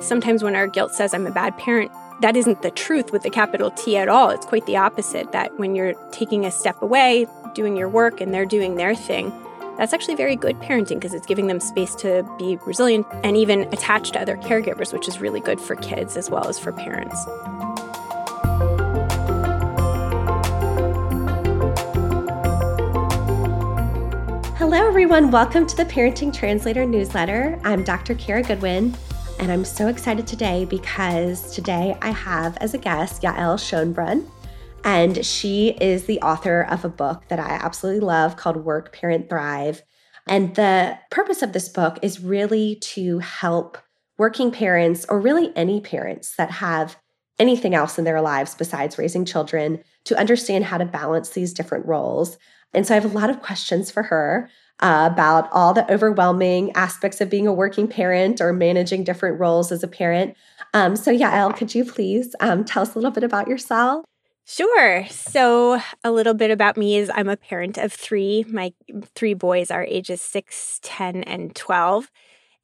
sometimes when our guilt says I'm a bad parent, that isn't the truth with the capital T at all. It's quite the opposite that when you're taking a step away, doing your work, and they're doing their thing, that's actually very good parenting because it's giving them space to be resilient and even attached to other caregivers, which is really good for kids as well as for parents. Hello, everyone. Welcome to the Parenting Translator newsletter. I'm Dr. Cara Goodwin, and I'm so excited today because today I have as a guest Yael Schonbrun. And she is the author of a book that I absolutely love called Work, Parent, Thrive. And the purpose of this book is really to help working parents, or really any parents that have anything else in their lives besides raising children, to understand how to balance these different roles. And so I have a lot of questions for her uh, about all the overwhelming aspects of being a working parent or managing different roles as a parent. Um, so, Yael, could you please um, tell us a little bit about yourself? Sure. So, a little bit about me is I'm a parent of three. My three boys are ages 6, 10, and 12.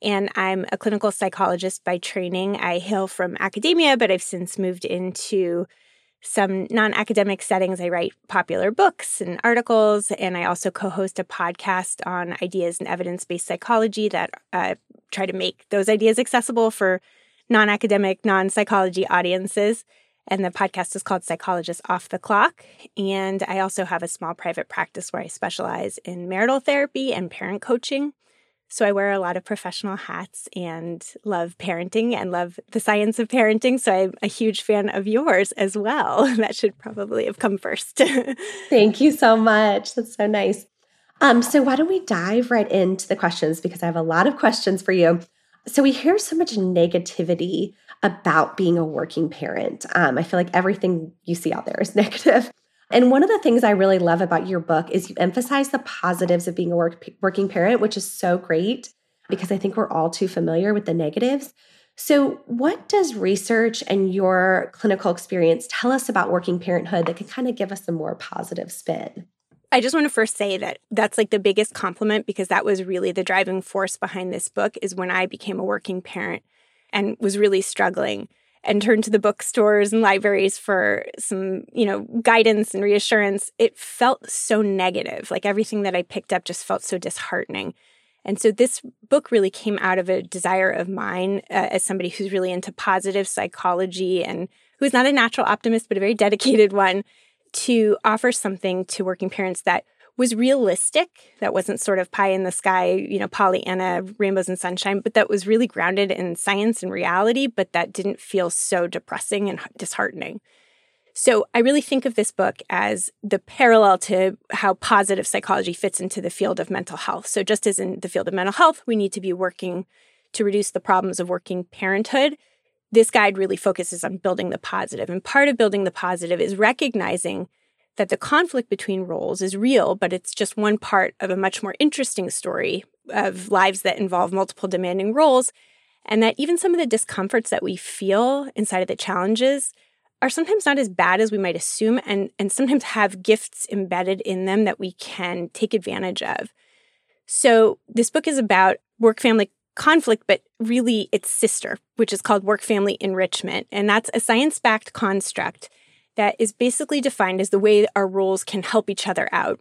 And I'm a clinical psychologist by training. I hail from academia, but I've since moved into some non academic settings. I write popular books and articles, and I also co host a podcast on ideas and evidence based psychology that uh, try to make those ideas accessible for non academic, non psychology audiences. And the podcast is called Psychologist Off the Clock. And I also have a small private practice where I specialize in marital therapy and parent coaching. So I wear a lot of professional hats and love parenting and love the science of parenting. So I'm a huge fan of yours as well. That should probably have come first. Thank you so much. That's so nice. Um, so why don't we dive right into the questions because I have a lot of questions for you. So we hear so much negativity about being a working parent. Um, I feel like everything you see out there is negative. And one of the things I really love about your book is you emphasize the positives of being a work, working parent, which is so great because I think we're all too familiar with the negatives. So, what does research and your clinical experience tell us about working parenthood that can kind of give us a more positive spin? I just want to first say that that's like the biggest compliment because that was really the driving force behind this book is when I became a working parent and was really struggling and turned to the bookstores and libraries for some, you know, guidance and reassurance, it felt so negative. Like everything that I picked up just felt so disheartening. And so this book really came out of a desire of mine uh, as somebody who's really into positive psychology and who's not a natural optimist, but a very dedicated one to offer something to working parents that was realistic, that wasn't sort of pie in the sky, you know, Pollyanna, rainbows and sunshine, but that was really grounded in science and reality, but that didn't feel so depressing and disheartening. So I really think of this book as the parallel to how positive psychology fits into the field of mental health. So just as in the field of mental health, we need to be working to reduce the problems of working parenthood. This guide really focuses on building the positive. And part of building the positive is recognizing that the conflict between roles is real, but it's just one part of a much more interesting story of lives that involve multiple demanding roles. And that even some of the discomforts that we feel inside of the challenges are sometimes not as bad as we might assume, and, and sometimes have gifts embedded in them that we can take advantage of. So, this book is about work family conflict, but really its sister, which is called work family enrichment. And that's a science backed construct that is basically defined as the way our roles can help each other out.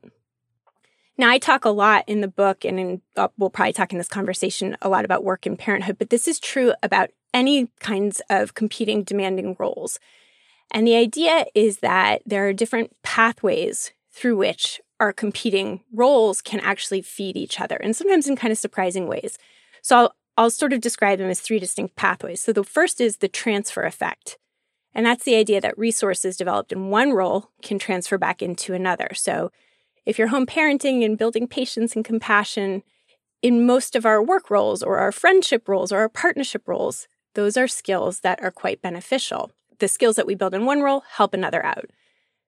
Now, I talk a lot in the book, and in, uh, we'll probably talk in this conversation a lot about work and parenthood, but this is true about any kinds of competing, demanding roles. And the idea is that there are different pathways through which our competing roles can actually feed each other, and sometimes in kind of surprising ways. So I'll, I'll sort of describe them as three distinct pathways. So the first is the transfer effect. And that's the idea that resources developed in one role can transfer back into another. So if you're home parenting and building patience and compassion in most of our work roles or our friendship roles or our partnership roles, those are skills that are quite beneficial. The skills that we build in one role help another out.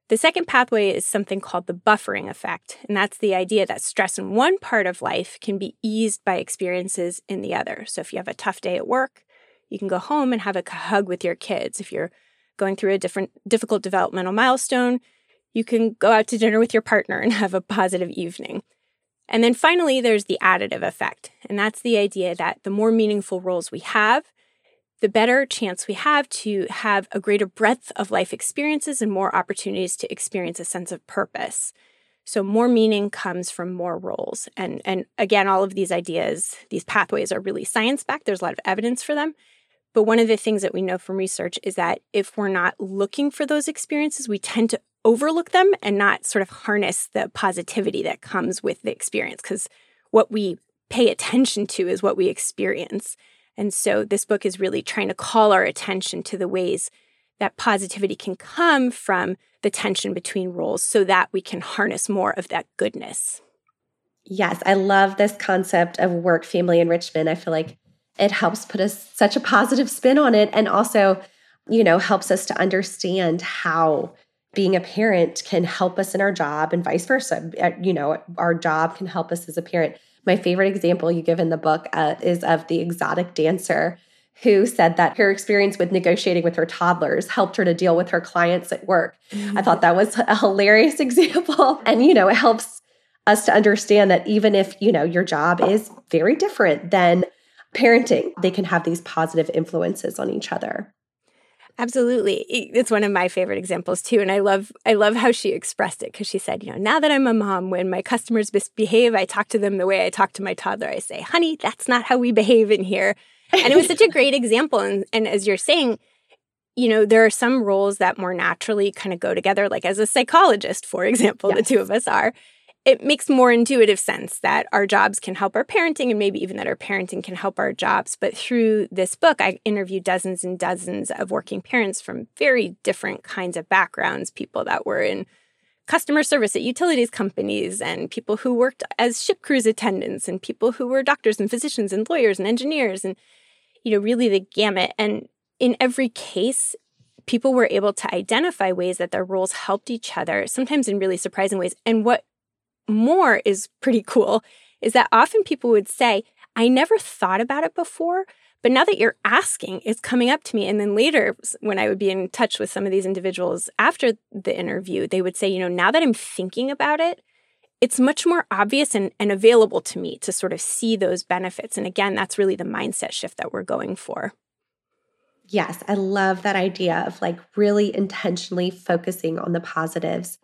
The second pathway is something called the buffering effect, and that's the idea that stress in one part of life can be eased by experiences in the other. So if you have a tough day at work, you can go home and have a hug with your kids. If you're going through a different difficult developmental milestone, you can go out to dinner with your partner and have a positive evening. And then finally, there's the additive effect. And that's the idea that the more meaningful roles we have, the better chance we have to have a greater breadth of life experiences and more opportunities to experience a sense of purpose. So more meaning comes from more roles. And and again, all of these ideas, these pathways are really science backed. There's a lot of evidence for them. But one of the things that we know from research is that if we're not looking for those experiences, we tend to overlook them and not sort of harness the positivity that comes with the experience because what we pay attention to is what we experience. And so this book is really trying to call our attention to the ways that positivity can come from the tension between roles so that we can harness more of that goodness. Yes, I love this concept of work family enrichment. I feel like it helps put us such a positive spin on it and also, you know, helps us to understand how being a parent can help us in our job and vice versa. Uh, you know, our job can help us as a parent. My favorite example you give in the book uh, is of the exotic dancer who said that her experience with negotiating with her toddlers helped her to deal with her clients at work. Mm-hmm. I thought that was a hilarious example. And, you know, it helps us to understand that even if, you know, your job is very different than parenting, they can have these positive influences on each other. Absolutely. It's one of my favorite examples too and I love I love how she expressed it cuz she said, you know, now that I'm a mom when my customers misbehave, I talk to them the way I talk to my toddler. I say, "Honey, that's not how we behave in here." And it was such a great example and and as you're saying, you know, there are some roles that more naturally kind of go together like as a psychologist, for example, yes. the two of us are it makes more intuitive sense that our jobs can help our parenting and maybe even that our parenting can help our jobs. But through this book, I interviewed dozens and dozens of working parents from very different kinds of backgrounds people that were in customer service at utilities companies and people who worked as ship cruise attendants and people who were doctors and physicians and lawyers and engineers and you know really the gamut and in every case people were able to identify ways that their roles helped each other sometimes in really surprising ways and what more is pretty cool is that often people would say, I never thought about it before, but now that you're asking, it's coming up to me. And then later, when I would be in touch with some of these individuals after the interview, they would say, you know, now that I'm thinking about it, it's much more obvious and, and available to me to sort of see those benefits. And again, that's really the mindset shift that we're going for. Yes, I love that idea of like really intentionally focusing on the positives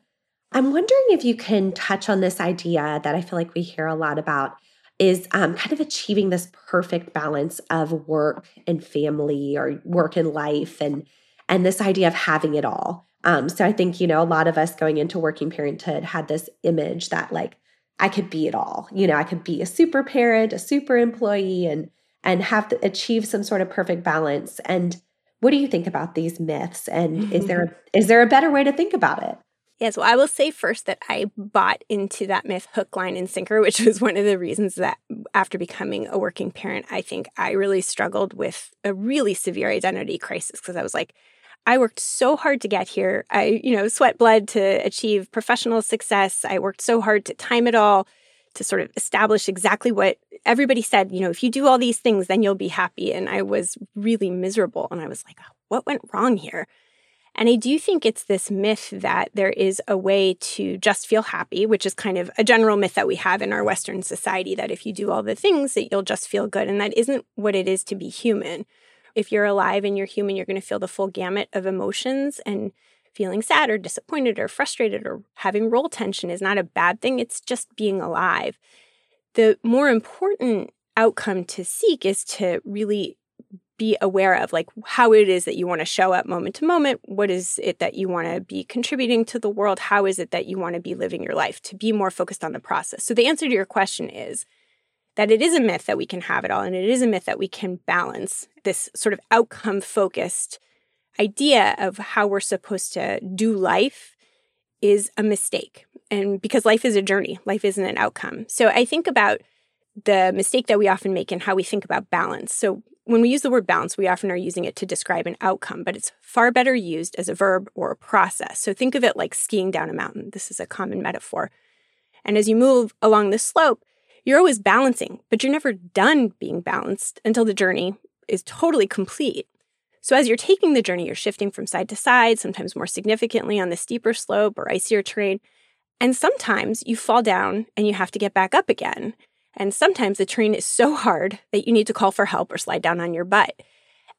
I'm wondering if you can touch on this idea that I feel like we hear a lot about is um, kind of achieving this perfect balance of work and family or work and life and and this idea of having it all. Um, so I think you know a lot of us going into working parenthood had this image that like I could be it all. You know, I could be a super parent, a super employee, and and have to achieve some sort of perfect balance. And what do you think about these myths? And is there is there a better way to think about it? Yes, well, I will say first that I bought into that myth hook, line, and sinker, which was one of the reasons that after becoming a working parent, I think I really struggled with a really severe identity crisis because I was like, I worked so hard to get here. I, you know, sweat blood to achieve professional success. I worked so hard to time it all, to sort of establish exactly what everybody said, you know, if you do all these things, then you'll be happy. And I was really miserable. And I was like, what went wrong here? And I do think it's this myth that there is a way to just feel happy, which is kind of a general myth that we have in our Western society that if you do all the things that you'll just feel good. And that isn't what it is to be human. If you're alive and you're human, you're going to feel the full gamut of emotions and feeling sad or disappointed or frustrated or having role tension is not a bad thing. It's just being alive. The more important outcome to seek is to really be aware of like how it is that you want to show up moment to moment. What is it that you want to be contributing to the world? How is it that you want to be living your life to be more focused on the process? So the answer to your question is that it is a myth that we can have it all and it is a myth that we can balance this sort of outcome focused idea of how we're supposed to do life is a mistake. And because life is a journey life isn't an outcome. So i think about the mistake that we often make in how we think about balance so when we use the word balance, we often are using it to describe an outcome, but it's far better used as a verb or a process. So think of it like skiing down a mountain. This is a common metaphor. And as you move along the slope, you're always balancing, but you're never done being balanced until the journey is totally complete. So as you're taking the journey, you're shifting from side to side, sometimes more significantly on the steeper slope or icier terrain. And sometimes you fall down and you have to get back up again. And sometimes the terrain is so hard that you need to call for help or slide down on your butt.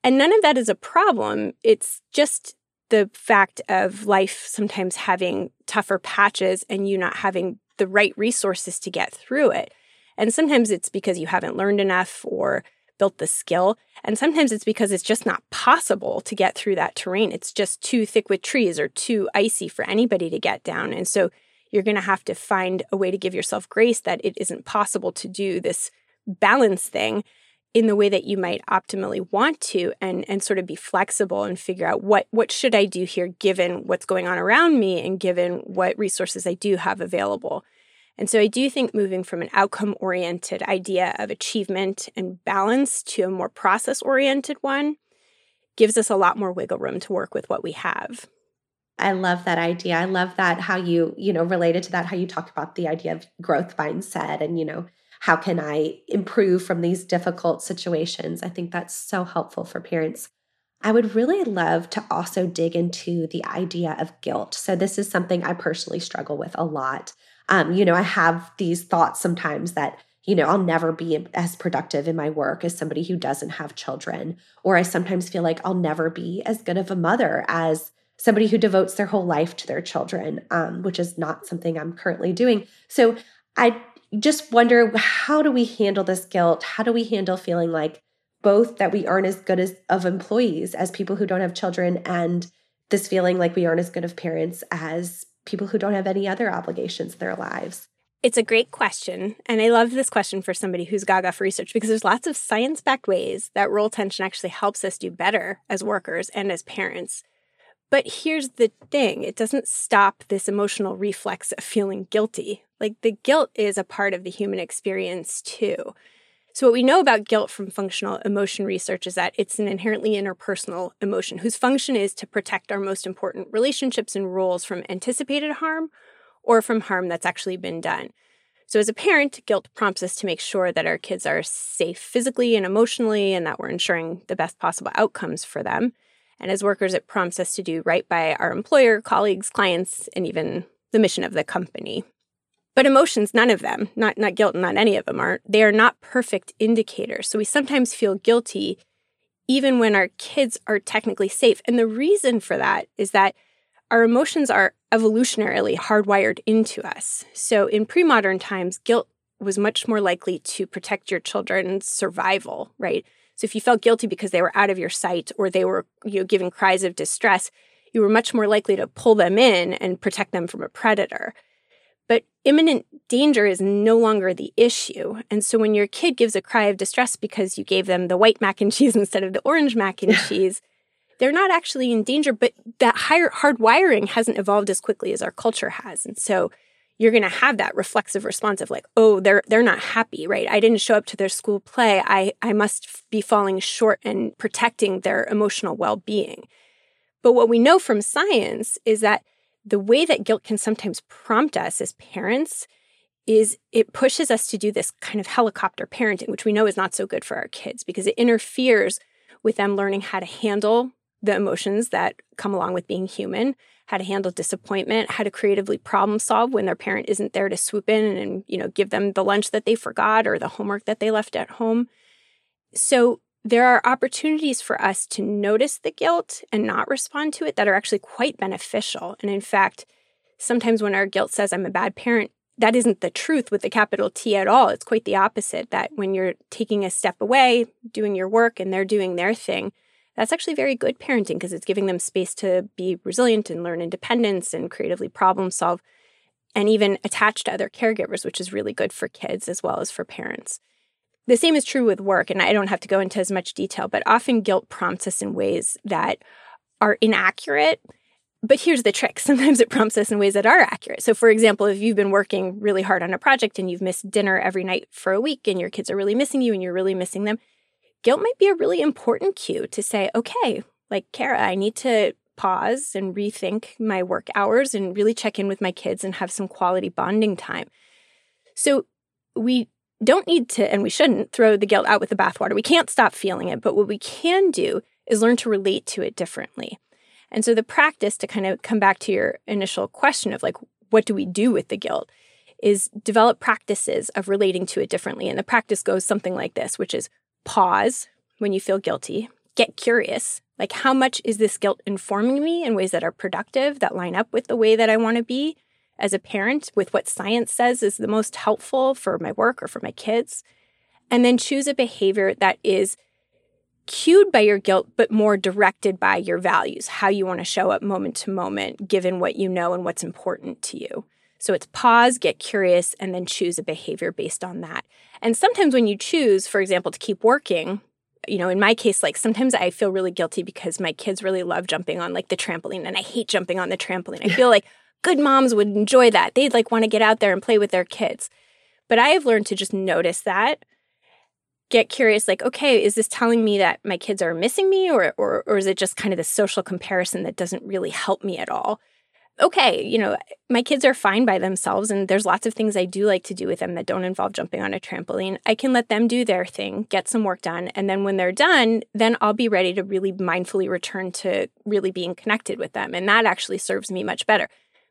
And none of that is a problem. It's just the fact of life sometimes having tougher patches and you not having the right resources to get through it. And sometimes it's because you haven't learned enough or built the skill. And sometimes it's because it's just not possible to get through that terrain. It's just too thick with trees or too icy for anybody to get down. And so you're going to have to find a way to give yourself grace that it isn't possible to do this balance thing in the way that you might optimally want to and and sort of be flexible and figure out what what should I do here given what's going on around me and given what resources I do have available. And so I do think moving from an outcome oriented idea of achievement and balance to a more process oriented one gives us a lot more wiggle room to work with what we have. I love that idea. I love that how you, you know, related to that, how you talked about the idea of growth mindset and, you know, how can I improve from these difficult situations? I think that's so helpful for parents. I would really love to also dig into the idea of guilt. So, this is something I personally struggle with a lot. Um, you know, I have these thoughts sometimes that, you know, I'll never be as productive in my work as somebody who doesn't have children. Or I sometimes feel like I'll never be as good of a mother as somebody who devotes their whole life to their children, um, which is not something I'm currently doing. So I just wonder how do we handle this guilt? How do we handle feeling like both that we aren't as good as of employees as people who don't have children and this feeling like we aren't as good of parents as people who don't have any other obligations in their lives? It's a great question. And I love this question for somebody who's gaga for research because there's lots of science backed ways that role tension actually helps us do better as workers and as parents. But here's the thing it doesn't stop this emotional reflex of feeling guilty. Like the guilt is a part of the human experience too. So, what we know about guilt from functional emotion research is that it's an inherently interpersonal emotion whose function is to protect our most important relationships and roles from anticipated harm or from harm that's actually been done. So, as a parent, guilt prompts us to make sure that our kids are safe physically and emotionally and that we're ensuring the best possible outcomes for them. And as workers, it prompts us to do right by our employer, colleagues, clients, and even the mission of the company. But emotions, none of them, not, not guilt, and not any of them are, they are not perfect indicators. So we sometimes feel guilty even when our kids are technically safe. And the reason for that is that our emotions are evolutionarily hardwired into us. So in pre modern times, guilt was much more likely to protect your children's survival, right? So if you felt guilty because they were out of your sight or they were you know, giving cries of distress, you were much more likely to pull them in and protect them from a predator. But imminent danger is no longer the issue. And so when your kid gives a cry of distress because you gave them the white mac and cheese instead of the orange mac and cheese, they're not actually in danger, but that higher hard wiring hasn't evolved as quickly as our culture has. And so you're going to have that reflexive response of like oh they're they're not happy right? I didn't show up to their school play. I i must be falling short and protecting their emotional well-being. But what we know from science is that the way that guilt can sometimes prompt us as parents is it pushes us to do this kind of helicopter parenting which we know is not so good for our kids because it interferes with them learning how to handle the emotions that come along with being human how to handle disappointment, how to creatively problem solve when their parent isn't there to swoop in and, you know, give them the lunch that they forgot or the homework that they left at home. So there are opportunities for us to notice the guilt and not respond to it that are actually quite beneficial. And in fact, sometimes when our guilt says I'm a bad parent, that isn't the truth with the capital T at all. It's quite the opposite that when you're taking a step away, doing your work, and they're doing their thing, that's actually very good parenting because it's giving them space to be resilient and learn independence and creatively problem solve and even attach to other caregivers, which is really good for kids as well as for parents. The same is true with work, and I don't have to go into as much detail, but often guilt prompts us in ways that are inaccurate. But here's the trick sometimes it prompts us in ways that are accurate. So, for example, if you've been working really hard on a project and you've missed dinner every night for a week and your kids are really missing you and you're really missing them, guilt might be a really important cue to say, okay, like Cara, I need to pause and rethink my work hours and really check in with my kids and have some quality bonding time. So we don't need to, and we shouldn't throw the guilt out with the bathwater. We can't stop feeling it, but what we can do is learn to relate to it differently. And so the practice to kind of come back to your initial question of like, what do we do with the guilt? Is develop practices of relating to it differently. And the practice goes something like this, which is pause when you feel guilty, get curious. Like, how much is this guilt informing me in ways that are productive, that line up with the way that I want to be as a parent, with what science says is the most helpful for my work or for my kids? And then choose a behavior that is cued by your guilt, but more directed by your values, how you want to show up moment to moment, given what you know and what's important to you. So it's pause, get curious, and then choose a behavior based on that. And sometimes when you choose, for example, to keep working, you know, in my case, like sometimes I feel really guilty because my kids really love jumping on like the trampoline and I hate jumping on the trampoline. I feel like good moms would enjoy that. They'd like want to get out there and play with their kids. But I have learned to just notice that, get curious, like, okay, is this telling me that my kids are missing me or, or, or is it just kind of the social comparison that doesn't really help me at all? Okay, you know, my kids are fine by themselves and there's lots of things I do like to do with them that don't involve jumping on a trampoline. I can let them do their thing, get some work done, and then when they're done, then I'll be ready to really mindfully return to really being connected with them. And that actually serves me much better.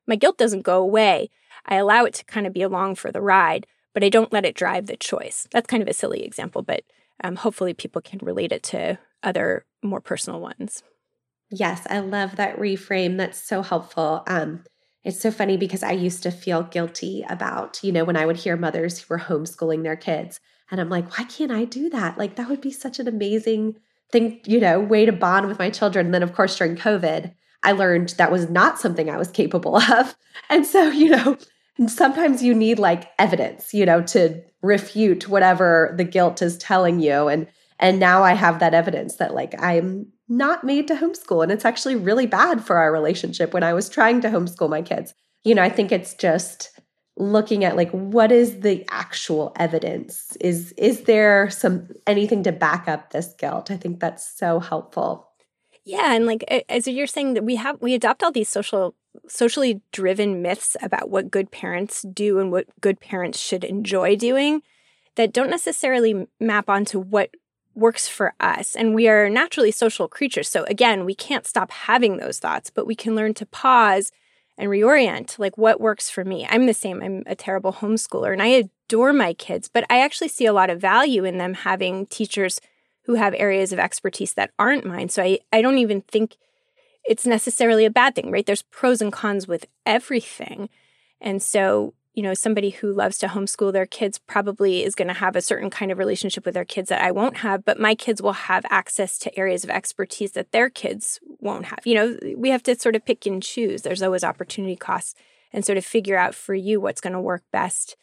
My guilt doesn't go away. I allow it to kind of be along for the ride, but I don't let it drive the choice. That's kind of a silly example, but um, hopefully people can relate it to other more personal ones. Yes, I love that reframe. That's so helpful. Um, it's so funny because I used to feel guilty about, you know, when I would hear mothers who were homeschooling their kids. And I'm like, why can't I do that? Like, that would be such an amazing thing, you know, way to bond with my children. And then, of course, during COVID, I learned that was not something I was capable of. And so, you know, sometimes you need like evidence, you know, to refute whatever the guilt is telling you. And and now I have that evidence that like I'm not made to homeschool. And it's actually really bad for our relationship when I was trying to homeschool my kids. You know, I think it's just looking at like what is the actual evidence is is there some anything to back up this guilt i think that's so helpful yeah and like as you're saying that we have we adopt all these social socially driven myths about what good parents do and what good parents should enjoy doing that don't necessarily map onto what works for us. And we are naturally social creatures. So again, we can't stop having those thoughts, but we can learn to pause and reorient like what works for me. I'm the same. I'm a terrible homeschooler and I adore my kids, but I actually see a lot of value in them having teachers who have areas of expertise that aren't mine. So I, I don't even think it's necessarily a bad thing, right? There's pros and cons with everything. And so you know, somebody who loves to homeschool their kids probably is going to have a certain kind of relationship with their kids that I won't have, but my kids will have access to areas of expertise that their kids won't have. You know, we have to sort of pick and choose. There's always opportunity costs and sort of figure out for you what's going to work best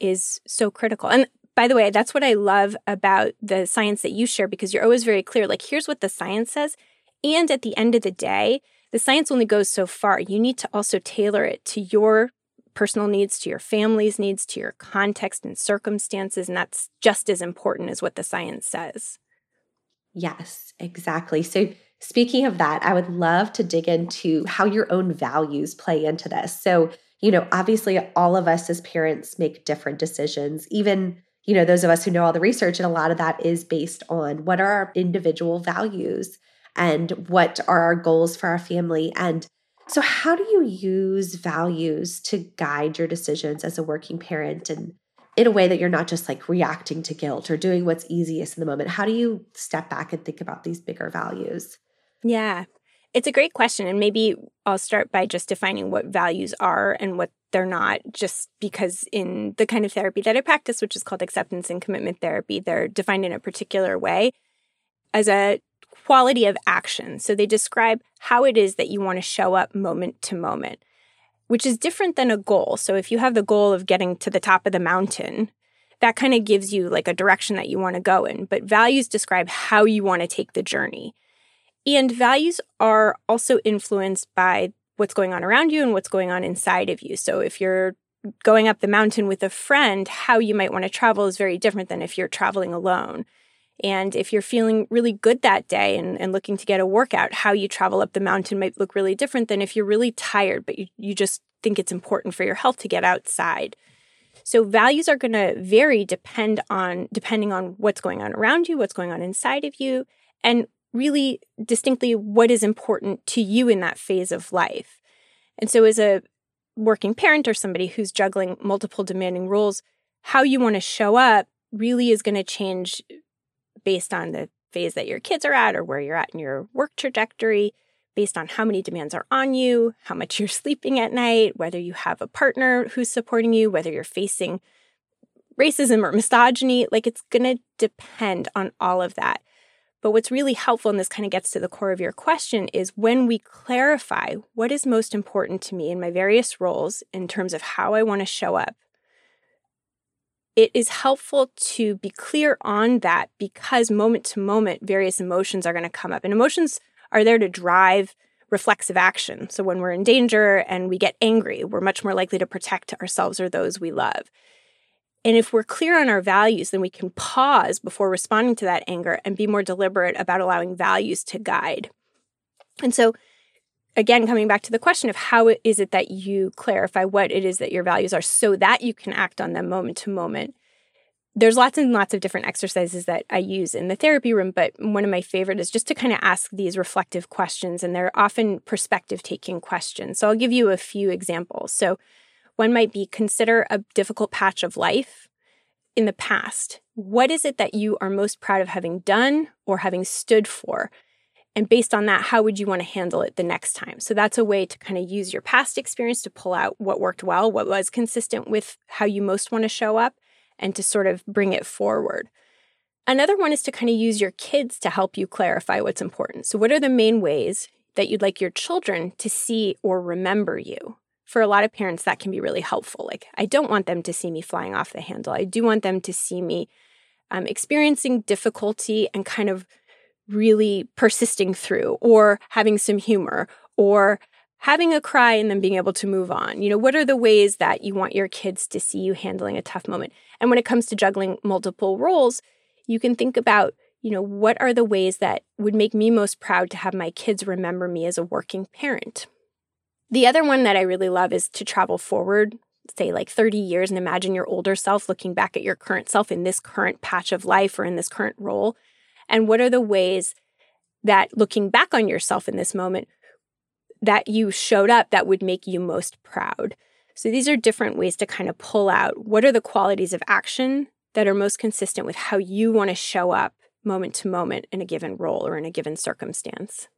is so critical. And by the way, that's what I love about the science that you share because you're always very clear. Like, here's what the science says. And at the end of the day, the science only goes so far. You need to also tailor it to your personal needs, to your family's needs, to your context and circumstances. And that's just as important as what the science says. Yes, exactly. So, speaking of that, I would love to dig into how your own values play into this. So, you know, obviously, all of us as parents make different decisions, even you know, those of us who know all the research, and a lot of that is based on what are our individual values and what are our goals for our family. And so, how do you use values to guide your decisions as a working parent and in a way that you're not just like reacting to guilt or doing what's easiest in the moment? How do you step back and think about these bigger values? Yeah, it's a great question. And maybe I'll start by just defining what values are and what they're not, just because in the kind of therapy that I practice, which is called acceptance and commitment therapy, they're defined in a particular way. As a quality of action. So they describe how it is that you want to show up moment to moment, which is different than a goal. So if you have the goal of getting to the top of the mountain, that kind of gives you like a direction that you want to go in. But values describe how you want to take the journey. And values are also influenced by what's going on around you and what's going on inside of you. So if you're going up the mountain with a friend, how you might want to travel is very different than if you're traveling alone. And if you're feeling really good that day and, and looking to get a workout, how you travel up the mountain might look really different than if you're really tired, but you, you just think it's important for your health to get outside. So values are going to vary depend on depending on what's going on around you, what's going on inside of you, and really distinctly what is important to you in that phase of life. And so as a working parent or somebody who's juggling multiple demanding roles, how you want to show up really is going to change based on the phase that your kids are at or where you're at in your work trajectory, based on how many demands are on you, how much you're sleeping at night, whether you have a partner who's supporting you, whether you're facing racism or misogyny. Like it's going to depend on all of that. But what's really helpful, and this kind of gets to the core of your question, is when we clarify what is most important to me in my various roles in terms of how I want to show up, it is helpful to be clear on that because moment to moment, various emotions are going to come up. And emotions are there to drive reflexive action. So when we're in danger and we get angry, we're much more likely to protect ourselves or those we love. And if we're clear on our values, then we can pause before responding to that anger and be more deliberate about allowing values to guide. And so, again, coming back to the question of how is it that you clarify what it is that your values are so that you can act on them moment to moment. There's lots and lots of different exercises that I use in the therapy room, but one of my favorite is just to kind of ask these reflective questions, and they're often perspective taking questions. So I'll give you a few examples. So, one might be consider a difficult patch of life in the past. What is it that you are most proud of having done or having stood for? And based on that, how would you want to handle it the next time? So that's a way to kind of use your past experience to pull out what worked well, what was consistent with how you most want to show up, and to sort of bring it forward. Another one is to kind of use your kids to help you clarify what's important. So, what are the main ways that you'd like your children to see or remember you? for a lot of parents, that can be really helpful. Like, I don't want them to see me flying off the handle. I do want them to see me um, experiencing difficulty and kind of really persisting through, or having some humor, or having a cry and then being able to move on. You know, what are the ways that you want your kids to see you handling a tough moment? And when it comes to juggling multiple roles, you can think about, you know, what are the ways that would make me most proud to have my kids remember me as a working parent? The other one that I really love is to travel forward, say like 30 years, and imagine your older self looking back at your current self in this current patch of life or in this current role. And what are the ways that looking back on yourself in this moment that you showed up that would make you most proud? So these are different ways to kind of pull out what are the qualities of action that are most consistent with how you want to show up moment to moment in a given role or in a given circumstance.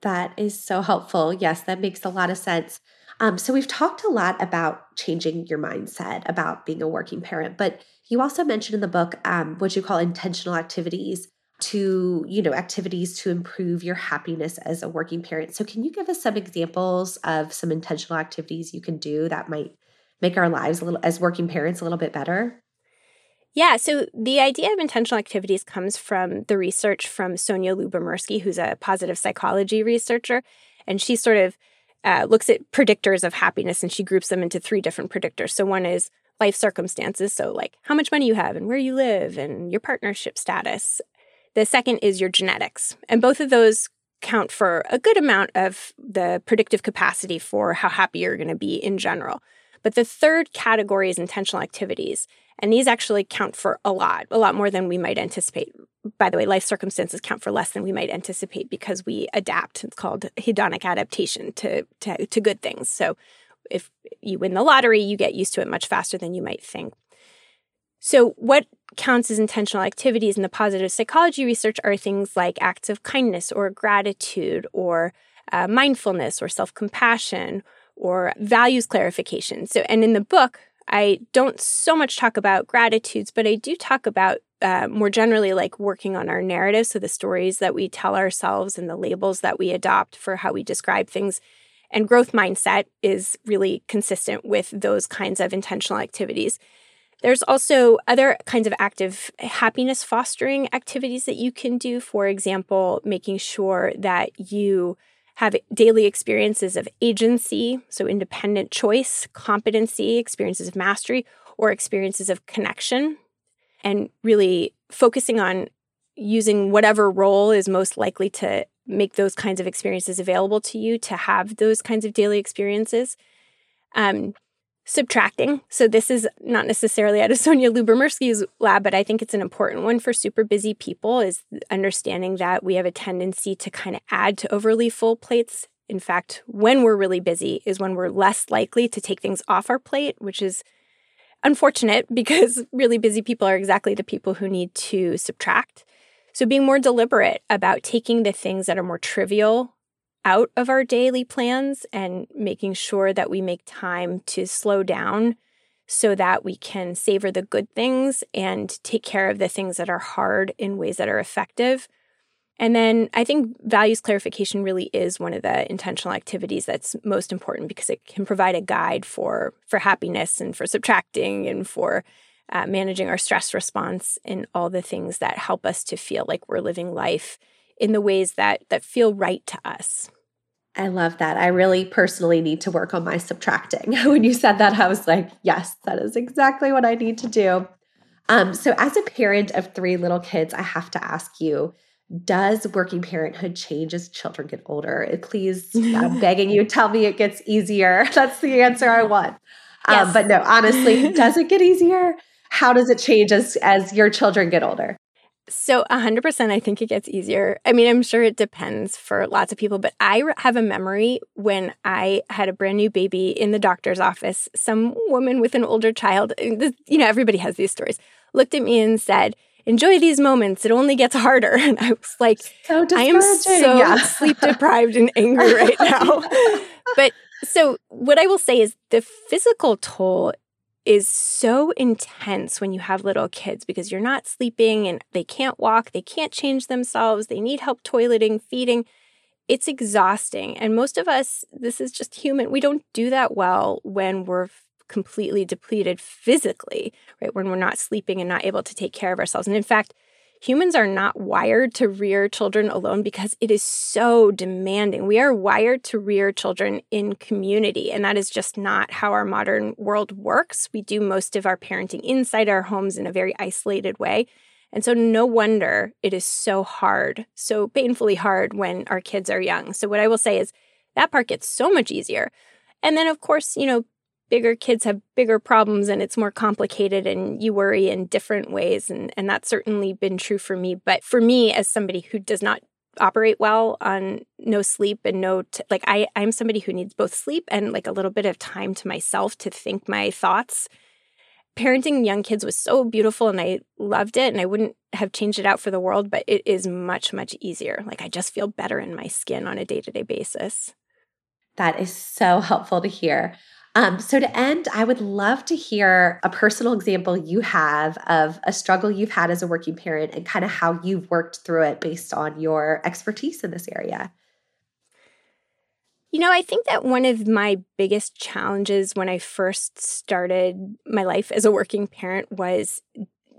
That is so helpful. Yes, that makes a lot of sense. Um, so, we've talked a lot about changing your mindset about being a working parent, but you also mentioned in the book um, what you call intentional activities to, you know, activities to improve your happiness as a working parent. So, can you give us some examples of some intentional activities you can do that might make our lives a little, as working parents, a little bit better? Yeah, so the idea of intentional activities comes from the research from Sonja Lyubomirsky, who's a positive psychology researcher. And she sort of uh, looks at predictors of happiness and she groups them into three different predictors. So one is life circumstances, so like how much money you have and where you live and your partnership status. The second is your genetics. And both of those count for a good amount of the predictive capacity for how happy you're going to be in general. But the third category is intentional activities. And these actually count for a lot, a lot more than we might anticipate. By the way, life circumstances count for less than we might anticipate because we adapt. It's called hedonic adaptation to, to, to good things. So if you win the lottery, you get used to it much faster than you might think. So, what counts as intentional activities in the positive psychology research are things like acts of kindness or gratitude or uh, mindfulness or self compassion or values clarification. So, and in the book, I don't so much talk about gratitudes, but I do talk about uh, more generally like working on our narrative. So the stories that we tell ourselves and the labels that we adopt for how we describe things. And growth mindset is really consistent with those kinds of intentional activities. There's also other kinds of active happiness fostering activities that you can do. For example, making sure that you have daily experiences of agency, so independent choice, competency, experiences of mastery, or experiences of connection, and really focusing on using whatever role is most likely to make those kinds of experiences available to you to have those kinds of daily experiences. Um, subtracting. So this is not necessarily out of Sonja Lyubomirsky's lab, but I think it's an important one for super busy people is understanding that we have a tendency to kind of add to overly full plates. In fact, when we're really busy is when we're less likely to take things off our plate, which is unfortunate because really busy people are exactly the people who need to subtract. So, being more deliberate about taking the things that are more trivial out of our daily plans and making sure that we make time to slow down so that we can savor the good things and take care of the things that are hard in ways that are effective. And then I think values clarification really is one of the intentional activities that's most important because it can provide a guide for for happiness and for subtracting and for uh, managing our stress response and all the things that help us to feel like we're living life in the ways that that feel right to us. I love that. I really personally need to work on my subtracting. when you said that, I was like, yes, that is exactly what I need to do. Um, so, as a parent of three little kids, I have to ask you does working parenthood change as children get older? Please, I'm begging you, tell me it gets easier. That's the answer I want. Um, yes. Um, but no, honestly, does it get easier? How does it change as as your children get older? So, 100%, I think it gets easier. I mean, I'm sure it depends for lots of people, but I have a memory when I had a brand new baby in the doctor's office. Some woman with an older child, uh, you know, everybody has these stories, looked at me and said, Enjoy these moments. It only gets harder. And I was like, so I am so yeah. sleep deprived and angry right now. but so, what I will say is the physical toll is so intense when you have little kids because you're not sleeping and they can't walk, they can't change themselves, they need help toileting, feeding. It's exhausting. And most of us, this is just human. We don't do that well when we're completely depleted physically, right? When we're not sleeping and not able to take care of ourselves. And in fact, humans are not wired to rear children alone because it is so demanding. We are wired to rear children in community, and that is just not how our modern world works. We do most of our parenting inside our homes in a very isolated way. And so, no wonder it is so hard, so painfully hard when our kids are young. So, what I will say is that part gets so much easier. And then, of course, you know, bigger kids have bigger problems and it's more complicated and you worry in different ways and and that's certainly been true for me but for me as somebody who does not operate well on no sleep and no t- like I I'm somebody who needs both sleep and like a little bit of time to myself to think my thoughts. Parenting young kids was so beautiful and I loved it and I wouldn't have changed it out for the world, but it is much much easier. Like I just feel better in my skin on a day-to-day basis. That is so helpful to hear. Um, so, to end, I would love to hear a personal example you have of a struggle you've had as a working parent and kind of how you've worked through it based on your expertise in this area. You know, I think that one of my biggest challenges when I first started my life as a working parent was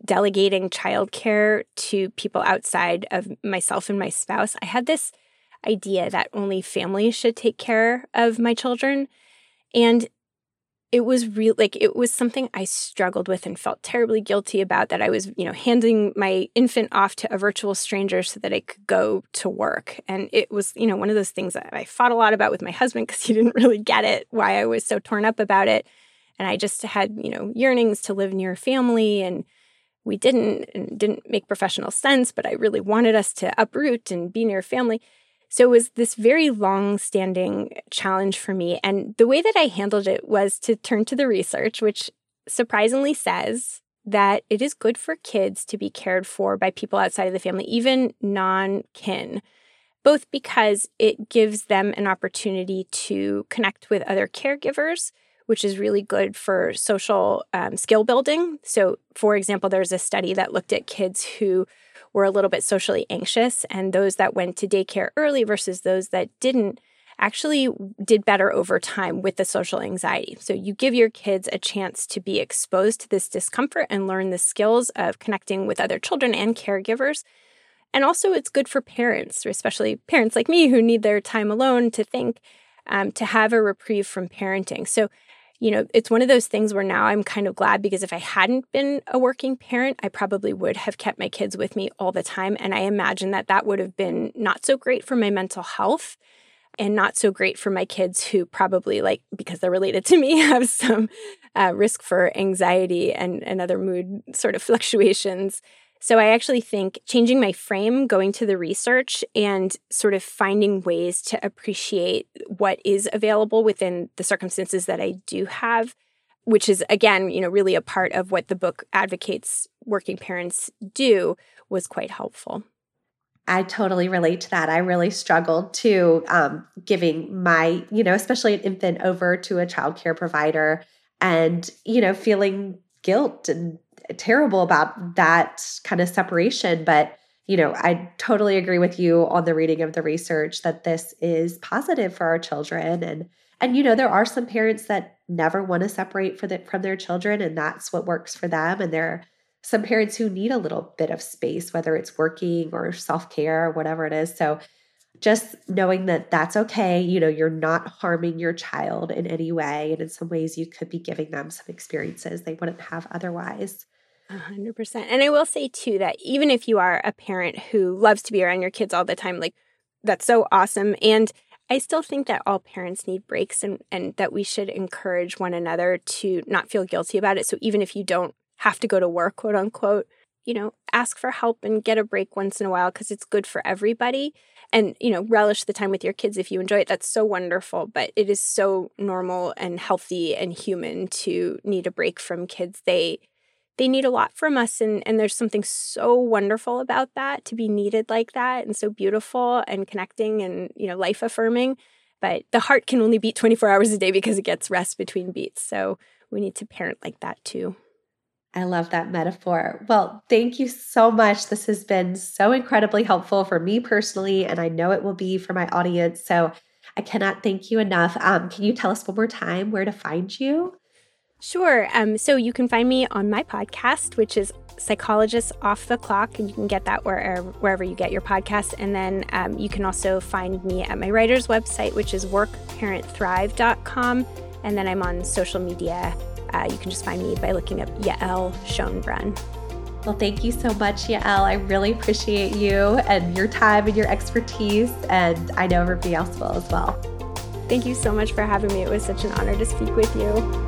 delegating childcare to people outside of myself and my spouse. I had this idea that only families should take care of my children. And it was real like it was something I struggled with and felt terribly guilty about that I was, you know, handing my infant off to a virtual stranger so that I could go to work. And it was, you know, one of those things that I fought a lot about with my husband because he didn't really get it, why I was so torn up about it. And I just had, you know, yearnings to live near family and we didn't and didn't make professional sense, but I really wanted us to uproot and be near family. So it was this very long standing challenge for me. And the way that I handled it was to turn to the research, which surprisingly says that it is good for kids to be cared for by people outside of the family, even non kin, both because it gives them an opportunity to connect with other caregivers. Which is really good for social um, skill building. So, for example, there's a study that looked at kids who were a little bit socially anxious, and those that went to daycare early versus those that didn't actually did better over time with the social anxiety. So you give your kids a chance to be exposed to this discomfort and learn the skills of connecting with other children and caregivers. And also, it's good for parents, especially parents like me who need their time alone to think, um, to have a reprieve from parenting. So you know, it's one of those things where now I'm kind of glad because if I hadn't been a working parent, I probably would have kept my kids with me all the time. And I imagine that that would have been not so great for my mental health and not so great for my kids who probably, like, because they're related to me, have some uh, risk for anxiety and, and other mood sort of fluctuations. So I actually think changing my frame, going to the research, and sort of finding ways to appreciate what is available within the circumstances that I do have, which is again, you know, really a part of what the book advocates working parents do, was quite helpful. I totally relate to that. I really struggled too, um, giving my, you know, especially an infant over to a child care provider and, you know, feeling guilt and terrible about that kind of separation. But, you know, I totally agree with you on the reading of the research that this is positive for our children. And, and, you know, there are some parents that never want to separate the, from their children and that's what works for them. And there are some parents who need a little bit of space, whether it's working or self care or whatever it is. So, just knowing that that's okay, you know, you're not harming your child in any way. And in some ways, you could be giving them some experiences they wouldn't have otherwise. A hundred percent. And I will say too that even if you are a parent who loves to be around your kids all the time, like that's so awesome. And I still think that all parents need breaks and, and that we should encourage one another to not feel guilty about it. So even if you don't have to go to work, quote unquote, you know, ask for help and get a break once in a while because it's good for everybody. And, you know, relish the time with your kids if you enjoy it. That's so wonderful. But it is so normal and healthy and human to need a break from kids. They, they need a lot from us and, and there's something so wonderful about that to be needed like that and so beautiful and connecting and you know life affirming but the heart can only beat 24 hours a day because it gets rest between beats so we need to parent like that too I love that metaphor. Well, thank you so much. This has been so incredibly helpful for me personally, and I know it will be for my audience. So I cannot thank you enough. Um, can you tell us one more time where to find you? Sure. Um, so you can find me on my podcast, which is Psychologists Off the Clock, and you can get that wherever, wherever you get your podcast. And then um, you can also find me at my writer's website, which is workparentthrive.com. And then I'm on social media uh, you can just find me by looking up Yael Schonbrun. Well, thank you so much, Yael. I really appreciate you and your time and your expertise, and I know everybody else will as well. Thank you so much for having me. It was such an honor to speak with you.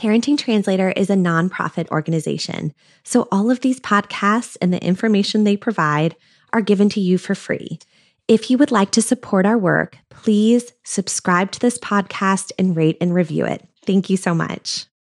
Parenting Translator is a nonprofit organization, so all of these podcasts and the information they provide are given to you for free. If you would like to support our work, please subscribe to this podcast and rate and review it. Thank you so much.